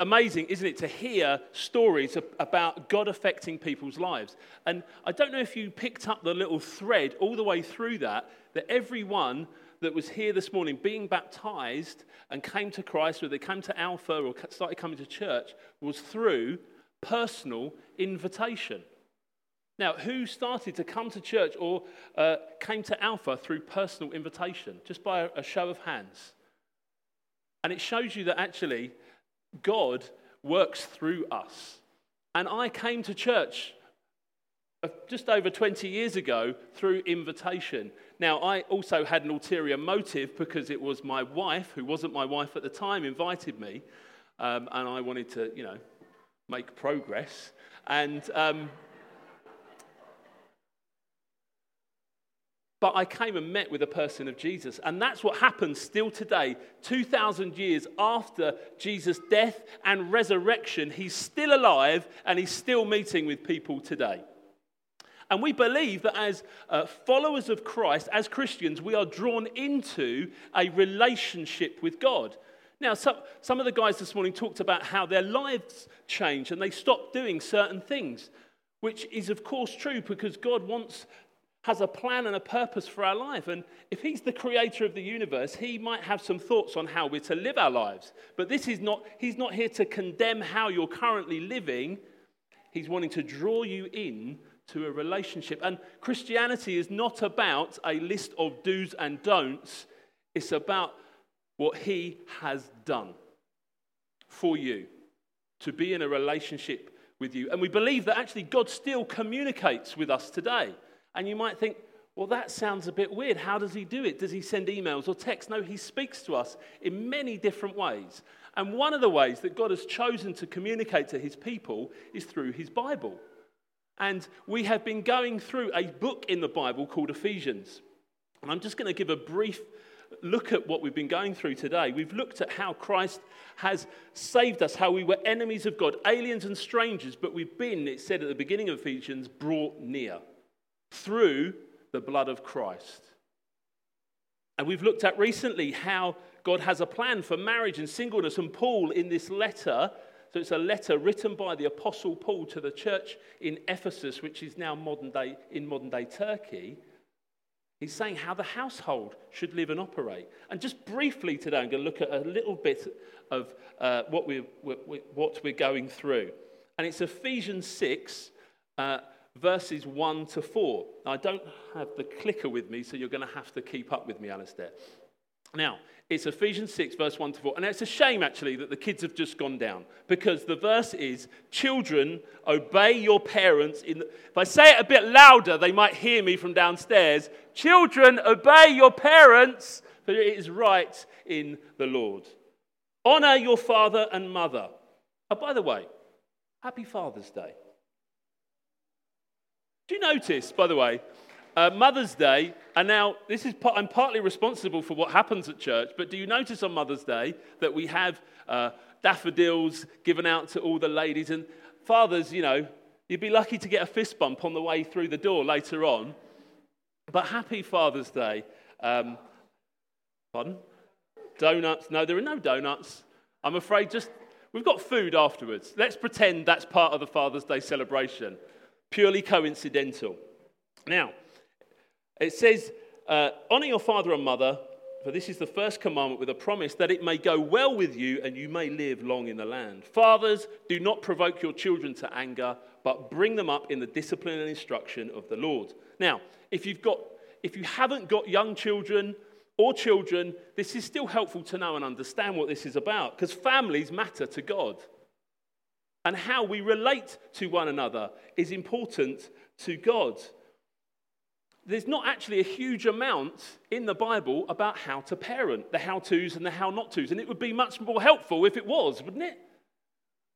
amazing, isn't it, to hear stories about God affecting people's lives. And I don't know if you picked up the little thread all the way through that, that everyone that was here this morning being baptized and came to Christ, or they came to Alpha or started coming to church, was through personal invitation. Now, who started to come to church or uh, came to Alpha through personal invitation? Just by a, a show of hands. And it shows you that actually God works through us. And I came to church uh, just over 20 years ago through invitation. Now, I also had an ulterior motive because it was my wife, who wasn't my wife at the time, invited me. Um, and I wanted to, you know, make progress. And um, But I came and met with a person of Jesus. And that's what happens still today. 2,000 years after Jesus' death and resurrection, he's still alive and he's still meeting with people today. And we believe that as uh, followers of Christ, as Christians, we are drawn into a relationship with God. Now, some, some of the guys this morning talked about how their lives changed and they stopped doing certain things, which is, of course, true because God wants has a plan and a purpose for our life. And if He's the creator of the universe, He might have some thoughts on how we're to live our lives. But this is not, He's not here to condemn how you're currently living. He's wanting to draw you in to a relationship. And Christianity is not about a list of do's and don'ts, it's about what He has done for you to be in a relationship with you. And we believe that actually God still communicates with us today. And you might think, well, that sounds a bit weird. How does he do it? Does he send emails or texts? No, he speaks to us in many different ways. And one of the ways that God has chosen to communicate to his people is through his Bible. And we have been going through a book in the Bible called Ephesians. And I'm just going to give a brief look at what we've been going through today. We've looked at how Christ has saved us, how we were enemies of God, aliens and strangers, but we've been, it said at the beginning of Ephesians, brought near through the blood of Christ. And we've looked at recently how God has a plan for marriage and singleness. And Paul, in this letter, so it's a letter written by the Apostle Paul to the church in Ephesus, which is now modern day, in modern day Turkey. He's saying how the household should live and operate. And just briefly today, I'm going to look at a little bit of uh, what, we're, what we're going through. And it's Ephesians 6, uh, verses 1 to 4. Now, I don't have the clicker with me, so you're going to have to keep up with me, Alistair. Now, it's Ephesians 6, verse 1 to 4. And it's a shame, actually, that the kids have just gone down because the verse is Children, obey your parents. In the... If I say it a bit louder, they might hear me from downstairs. Children, obey your parents, for it is right in the Lord. Honor your father and mother. Oh, by the way, happy Father's Day. Do you notice, by the way, uh, Mother's Day, and now this is part, I'm partly responsible for what happens at church, but do you notice on Mother's Day that we have uh, daffodils given out to all the ladies and fathers? You know, you'd be lucky to get a fist bump on the way through the door later on. But happy Father's Day. Um, pardon? Donuts? No, there are no donuts. I'm afraid just we've got food afterwards. Let's pretend that's part of the Father's Day celebration purely coincidental. Now, it says, uh, Honor your father and mother, for this is the first commandment with a promise that it may go well with you and you may live long in the land. Fathers, do not provoke your children to anger, but bring them up in the discipline and instruction of the Lord. Now, if you've got if you haven't got young children or children, this is still helpful to know and understand what this is about because families matter to God and how we relate to one another is important to God. There's not actually a huge amount in the Bible about how to parent, the how to's and the how not to's, and it would be much more helpful if it was, wouldn't it?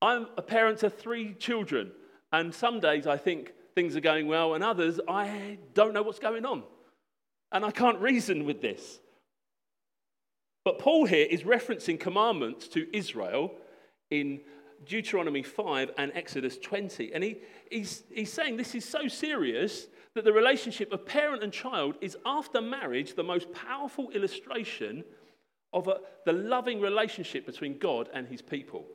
I'm a parent of three children, and some days I think things are going well, and others I don't know what's going on. And I can't reason with this. But Paul here is referencing commandments to Israel in Deuteronomy 5 and Exodus 20. And he, he's, he's saying this is so serious that the relationship of parent and child is, after marriage, the most powerful illustration of a, the loving relationship between God and his people.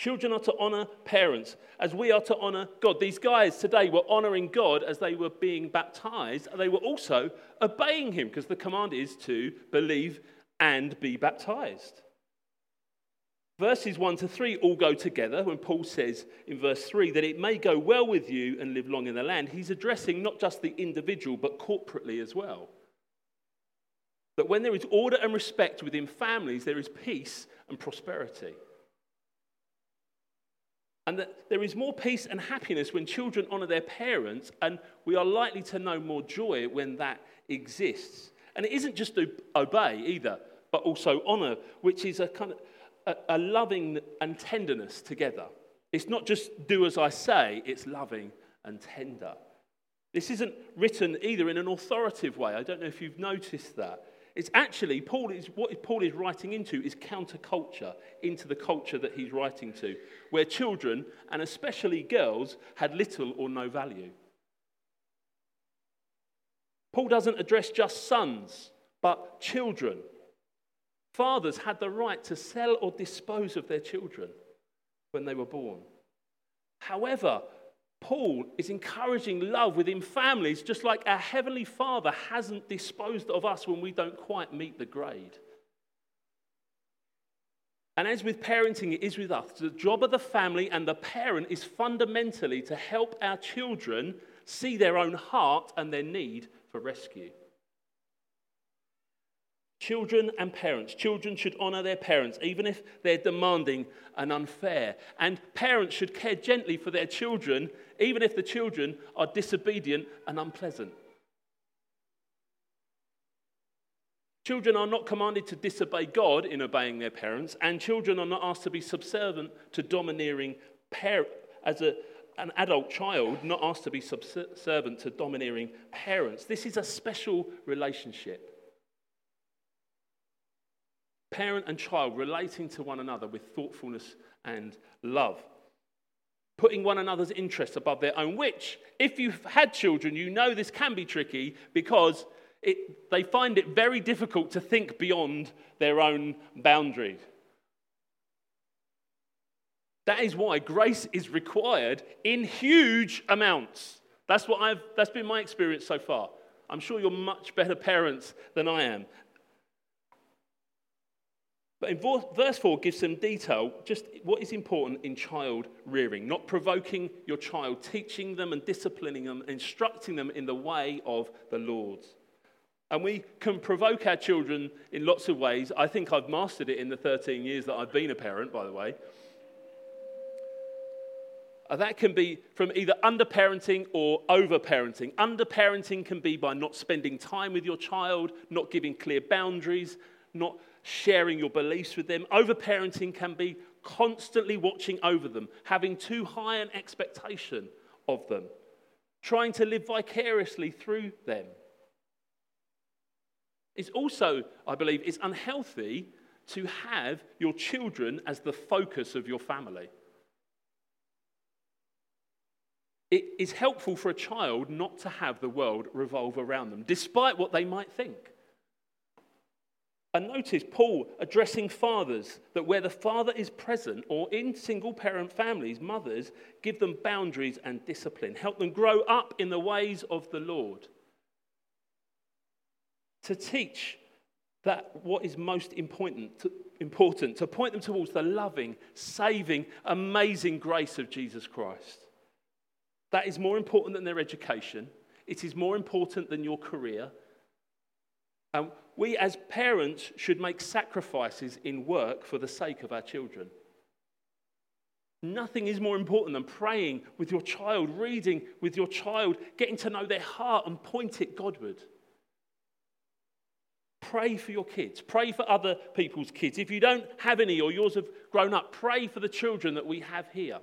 Children are to honor parents as we are to honor God. These guys today were honoring God as they were being baptized. They were also obeying Him because the command is to believe and be baptized. Verses 1 to 3 all go together when Paul says in verse 3 that it may go well with you and live long in the land. He's addressing not just the individual but corporately as well. That when there is order and respect within families, there is peace and prosperity. And that there is more peace and happiness when children honour their parents, and we are likely to know more joy when that exists. And it isn't just to obey either, but also honour, which is a kind of a, a loving and tenderness together. It's not just do as I say, it's loving and tender. This isn't written either in an authoritative way. I don't know if you've noticed that. It's actually, Paul is, what Paul is writing into is counterculture, into the culture that he's writing to, where children, and especially girls, had little or no value. Paul doesn't address just sons, but children. Fathers had the right to sell or dispose of their children when they were born. However, Paul is encouraging love within families, just like our Heavenly Father hasn't disposed of us when we don't quite meet the grade. And as with parenting, it is with us. The job of the family and the parent is fundamentally to help our children see their own heart and their need for rescue. Children and parents. Children should honour their parents, even if they're demanding and unfair. And parents should care gently for their children, even if the children are disobedient and unpleasant. Children are not commanded to disobey God in obeying their parents, and children are not asked to be subservient to domineering parents. As a, an adult child, not asked to be subservient to domineering parents. This is a special relationship parent and child relating to one another with thoughtfulness and love. Putting one another's interests above their own, which, if you've had children, you know this can be tricky because it, they find it very difficult to think beyond their own boundaries. That is why grace is required in huge amounts. That's, what I've, that's been my experience so far. I'm sure you're much better parents than I am. But in verse 4 gives some detail, just what is important in child rearing, not provoking your child, teaching them and disciplining them, instructing them in the way of the Lord. And we can provoke our children in lots of ways. I think I've mastered it in the 13 years that I've been a parent, by the way. Uh, that can be from either underparenting or overparenting. Underparenting can be by not spending time with your child, not giving clear boundaries, not sharing your beliefs with them. Overparenting can be constantly watching over them, having too high an expectation of them, trying to live vicariously through them. It's also, I believe, it's unhealthy to have your children as the focus of your family. It is helpful for a child not to have the world revolve around them, despite what they might think. And notice Paul addressing fathers that where the father is present or in single parent families, mothers give them boundaries and discipline, help them grow up in the ways of the Lord. To teach that what is most important to, important, to point them towards the loving, saving, amazing grace of Jesus Christ. That is more important than their education. It is more important than your career. And we as parents should make sacrifices in work for the sake of our children. Nothing is more important than praying with your child, reading with your child, getting to know their heart and point it Godward. Pray for your kids. Pray for other people's kids. If you don't have any or yours have grown up, pray for the children that we have here.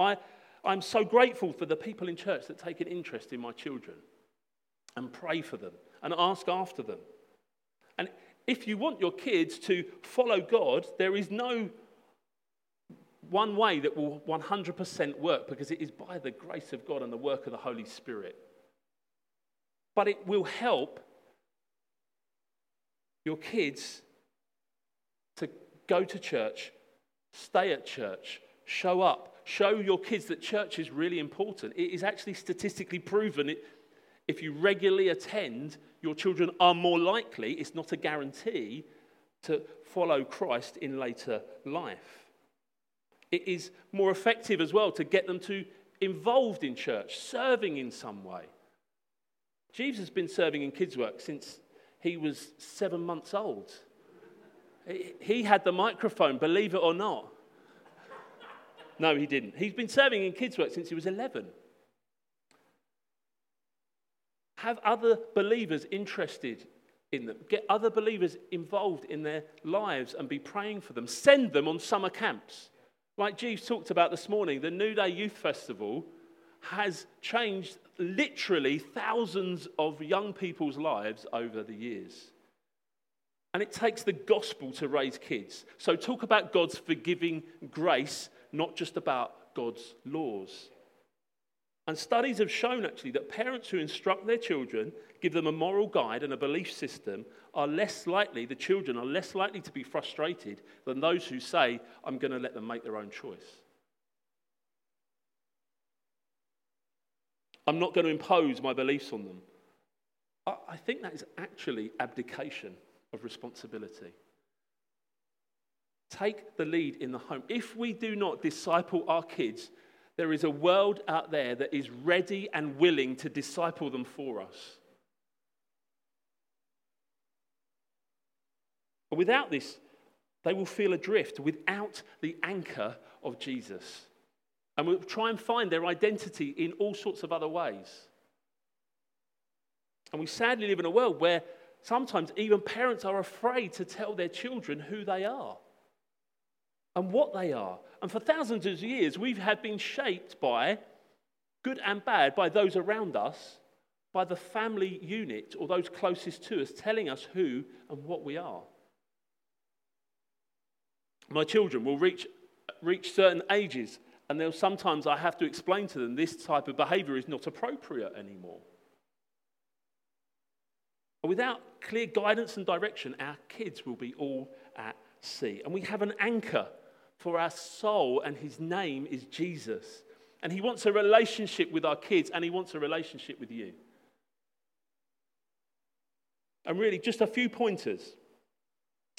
I, I'm so grateful for the people in church that take an interest in my children and pray for them and ask after them. And if you want your kids to follow God, there is no one way that will 100% work because it is by the grace of God and the work of the Holy Spirit. But it will help your kids to go to church, stay at church, Show up. Show your kids that church is really important. It is actually statistically proven. It, if you regularly attend, your children are more likely, it's not a guarantee, to follow Christ in later life. It is more effective as well to get them to involved in church, serving in some way. Jesus has been serving in kids' work since he was seven months old. He had the microphone, believe it or not. No, he didn't. He's been serving in kids' work since he was 11. Have other believers interested in them. Get other believers involved in their lives and be praying for them. Send them on summer camps. Like Jeeves talked about this morning, the New Day Youth Festival has changed literally thousands of young people's lives over the years. And it takes the gospel to raise kids. So, talk about God's forgiving grace, not just about God's laws. And studies have shown actually that parents who instruct their children, give them a moral guide and a belief system, are less likely, the children are less likely to be frustrated than those who say, I'm going to let them make their own choice. I'm not going to impose my beliefs on them. I think that is actually abdication of responsibility. Take the lead in the home. If we do not disciple our kids there is a world out there that is ready and willing to disciple them for us. But without this, they will feel adrift without the anchor of Jesus. And will try and find their identity in all sorts of other ways. And we sadly live in a world where sometimes even parents are afraid to tell their children who they are and what they are. And for thousands of years, we have had been shaped by, good and bad, by those around us, by the family unit or those closest to us telling us who and what we are. My children will reach, reach certain ages, and they'll sometimes I have to explain to them this type of behavior is not appropriate anymore. Without clear guidance and direction, our kids will be all at sea. And we have an anchor for our soul, and his name is Jesus. And he wants a relationship with our kids, and he wants a relationship with you. And really, just a few pointers.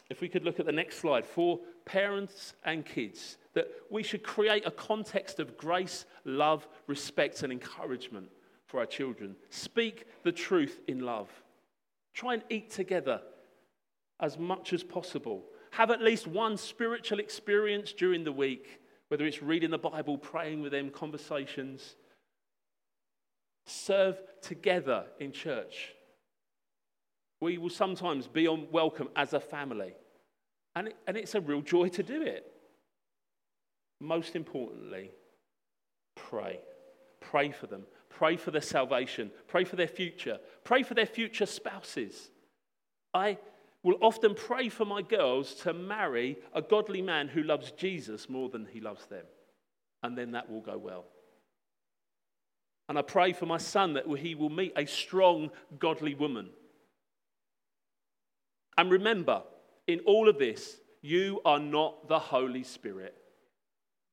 If we could look at the next slide for parents and kids, that we should create a context of grace, love, respect, and encouragement for our children. Speak the truth in love. Try and eat together as much as possible. Have at least one spiritual experience during the week, whether it's reading the Bible, praying with them, conversations. Serve together in church. We will sometimes be on welcome as a family, and, it, and it's a real joy to do it. Most importantly, pray. Pray for them. Pray for their salvation. Pray for their future. Pray for their future spouses. I will often pray for my girls to marry a godly man who loves Jesus more than he loves them. And then that will go well. And I pray for my son that he will meet a strong, godly woman. And remember, in all of this, you are not the Holy Spirit.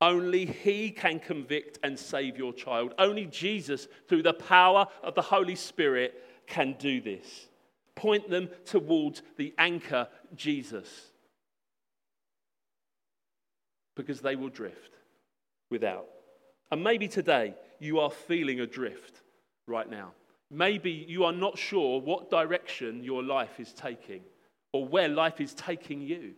Only He can convict and save your child. Only Jesus, through the power of the Holy Spirit, can do this. Point them towards the anchor, Jesus. Because they will drift without. And maybe today you are feeling adrift right now. Maybe you are not sure what direction your life is taking or where life is taking you.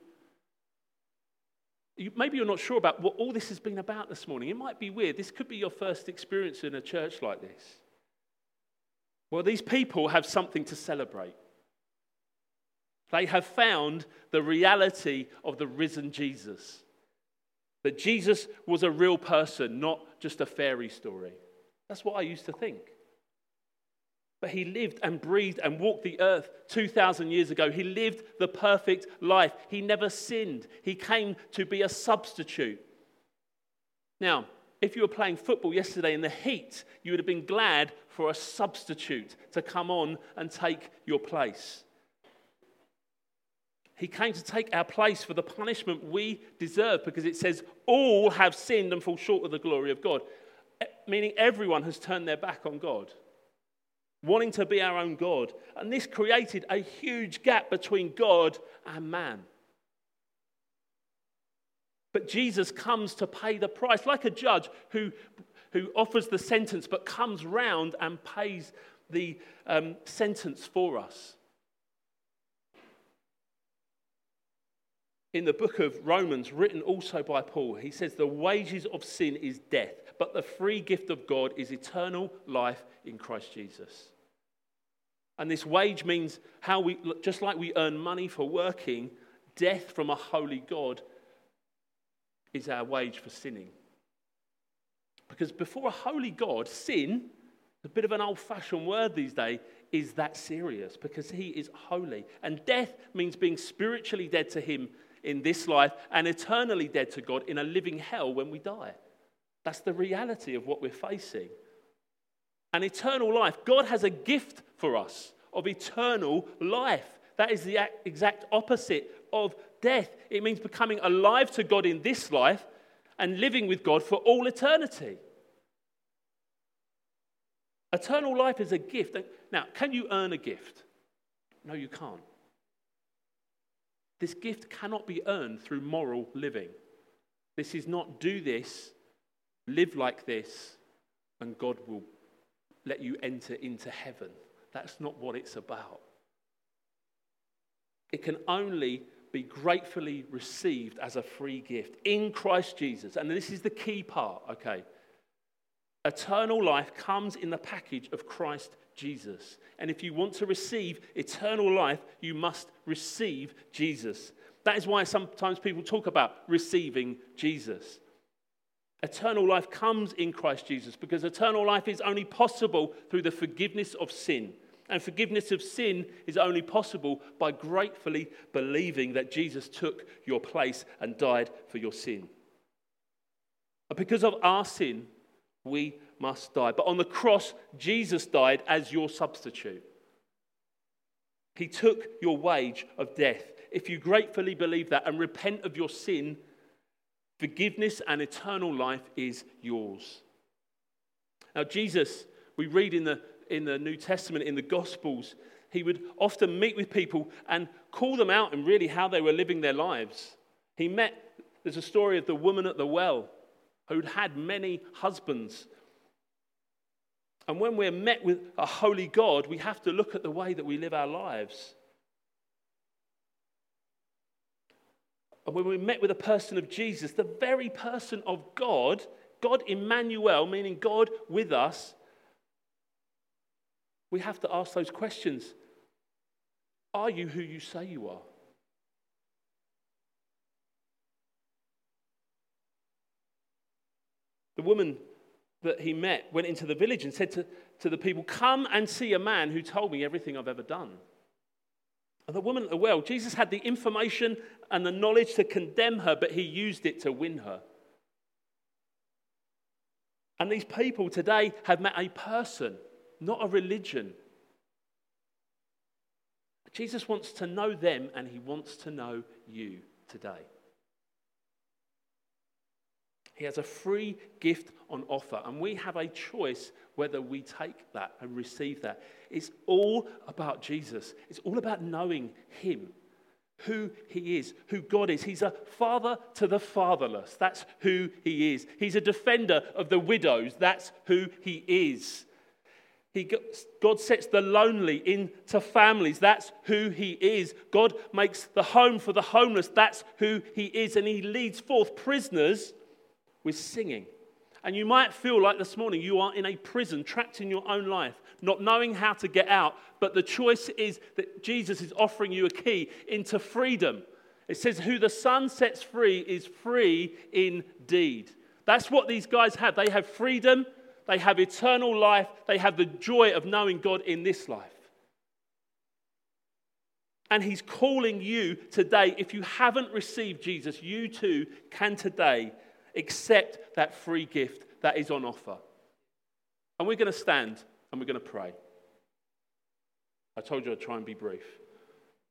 Maybe you're not sure about what all this has been about this morning. It might be weird. This could be your first experience in a church like this. Well, these people have something to celebrate. They have found the reality of the risen Jesus. That Jesus was a real person, not just a fairy story. That's what I used to think. But he lived and breathed and walked the earth 2,000 years ago. He lived the perfect life. He never sinned. He came to be a substitute. Now, if you were playing football yesterday in the heat, you would have been glad for a substitute to come on and take your place. He came to take our place for the punishment we deserve because it says, All have sinned and fall short of the glory of God, meaning everyone has turned their back on God, wanting to be our own God. And this created a huge gap between God and man. But Jesus comes to pay the price, like a judge who, who offers the sentence but comes round and pays the um, sentence for us. In the book of Romans, written also by Paul, he says, The wages of sin is death, but the free gift of God is eternal life in Christ Jesus. And this wage means how we, just like we earn money for working, death from a holy God is our wage for sinning. Because before a holy God, sin, a bit of an old fashioned word these days, is that serious because he is holy. And death means being spiritually dead to him in this life and eternally dead to God in a living hell when we die. That's the reality of what we're facing. An eternal life, God has a gift for us of eternal life. That is the exact opposite of death. It means becoming alive to God in this life and living with God for all eternity. Eternal life is a gift. Now, can you earn a gift? No, you can't. This gift cannot be earned through moral living. This is not do this, live like this, and God will let you enter into heaven. That's not what it's about. It can only be gratefully received as a free gift in Christ Jesus. And this is the key part, okay? Eternal life comes in the package of Christ Jesus. And if you want to receive eternal life, you must receive Jesus. That is why sometimes people talk about receiving Jesus. Eternal life comes in Christ Jesus because eternal life is only possible through the forgiveness of sin. And forgiveness of sin is only possible by gratefully believing that Jesus took your place and died for your sin. because of our sin, we must die. But on the cross, Jesus died as your substitute. He took your wage of death. If you gratefully believe that and repent of your sin, forgiveness and eternal life is yours. Now, Jesus, we read in the, in the New Testament, in the Gospels, he would often meet with people and call them out and really how they were living their lives. He met, there's a story of the woman at the well who'd had many husbands and when we're met with a holy God, we have to look at the way that we live our lives. And when we're met with a person of Jesus, the very person of God, God Emmanuel, meaning God with us, we have to ask those questions Are you who you say you are? Woman that he met went into the village and said to, to the people, Come and see a man who told me everything I've ever done. And the woman at the well, Jesus had the information and the knowledge to condemn her, but he used it to win her. And these people today have met a person, not a religion. Jesus wants to know them and he wants to know you today. He has a free gift on offer, and we have a choice whether we take that and receive that. It's all about Jesus, it's all about knowing Him, who He is, who God is. He's a father to the fatherless, that's who He is. He's a defender of the widows, that's who He is. He, God sets the lonely into families. That's who He is. God makes the home for the homeless. That's who He is. And He leads forth prisoners with singing. And you might feel like this morning you are in a prison, trapped in your own life, not knowing how to get out. But the choice is that Jesus is offering you a key into freedom. It says, Who the Son sets free is free indeed. That's what these guys have. They have freedom, they have eternal life, they have the joy of knowing God in this life. And He's calling you today. If you haven't received Jesus, you too can today Accept that free gift that is on offer. And we're going to stand and we're going to pray. I told you I'd try and be brief.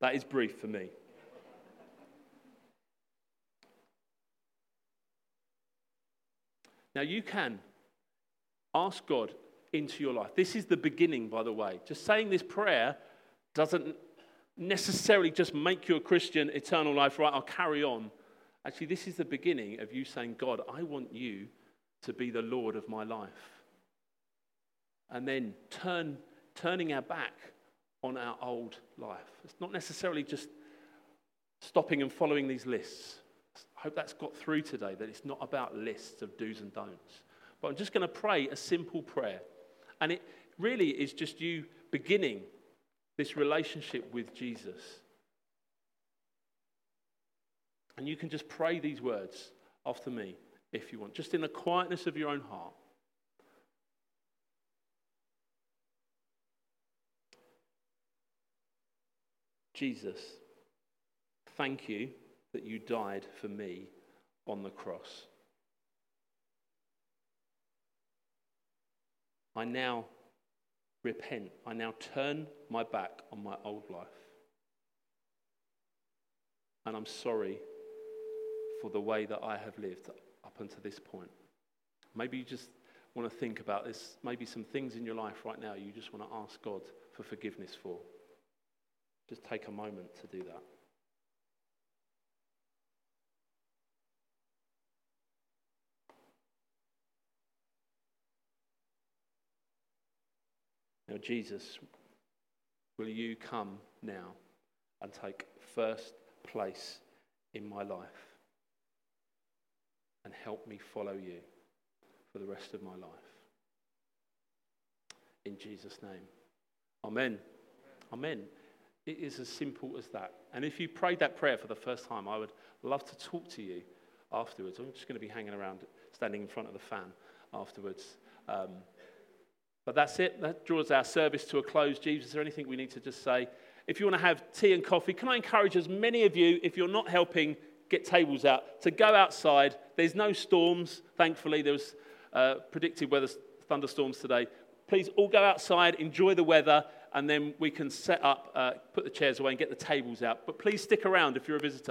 That is brief for me. Now, you can ask God into your life. This is the beginning, by the way. Just saying this prayer doesn't necessarily just make you a Christian, eternal life, right? I'll carry on. Actually, this is the beginning of you saying, God, I want you to be the Lord of my life. And then turn, turning our back on our old life. It's not necessarily just stopping and following these lists. I hope that's got through today, that it's not about lists of do's and don'ts. But I'm just going to pray a simple prayer. And it really is just you beginning this relationship with Jesus. And you can just pray these words after me if you want, just in the quietness of your own heart. Jesus, thank you that you died for me on the cross. I now repent. I now turn my back on my old life. And I'm sorry for the way that I have lived up until this point. Maybe you just want to think about this, maybe some things in your life right now you just want to ask God for forgiveness for. Just take a moment to do that. Now, Jesus, will you come now and take first place in my life and help me follow you for the rest of my life? In Jesus' name. Amen. Amen. It is as simple as that. And if you prayed that prayer for the first time, I would love to talk to you afterwards. I'm just going to be hanging around, standing in front of the fan afterwards. Um, but that's it. That draws our service to a close. Jesus, is there anything we need to just say? If you want to have tea and coffee, can I encourage as many of you, if you're not helping get tables out, to go outside? There's no storms, thankfully. There was uh, predicted weather thunderstorms today. Please all go outside, enjoy the weather, and then we can set up, uh, put the chairs away, and get the tables out. But please stick around if you're a visitor.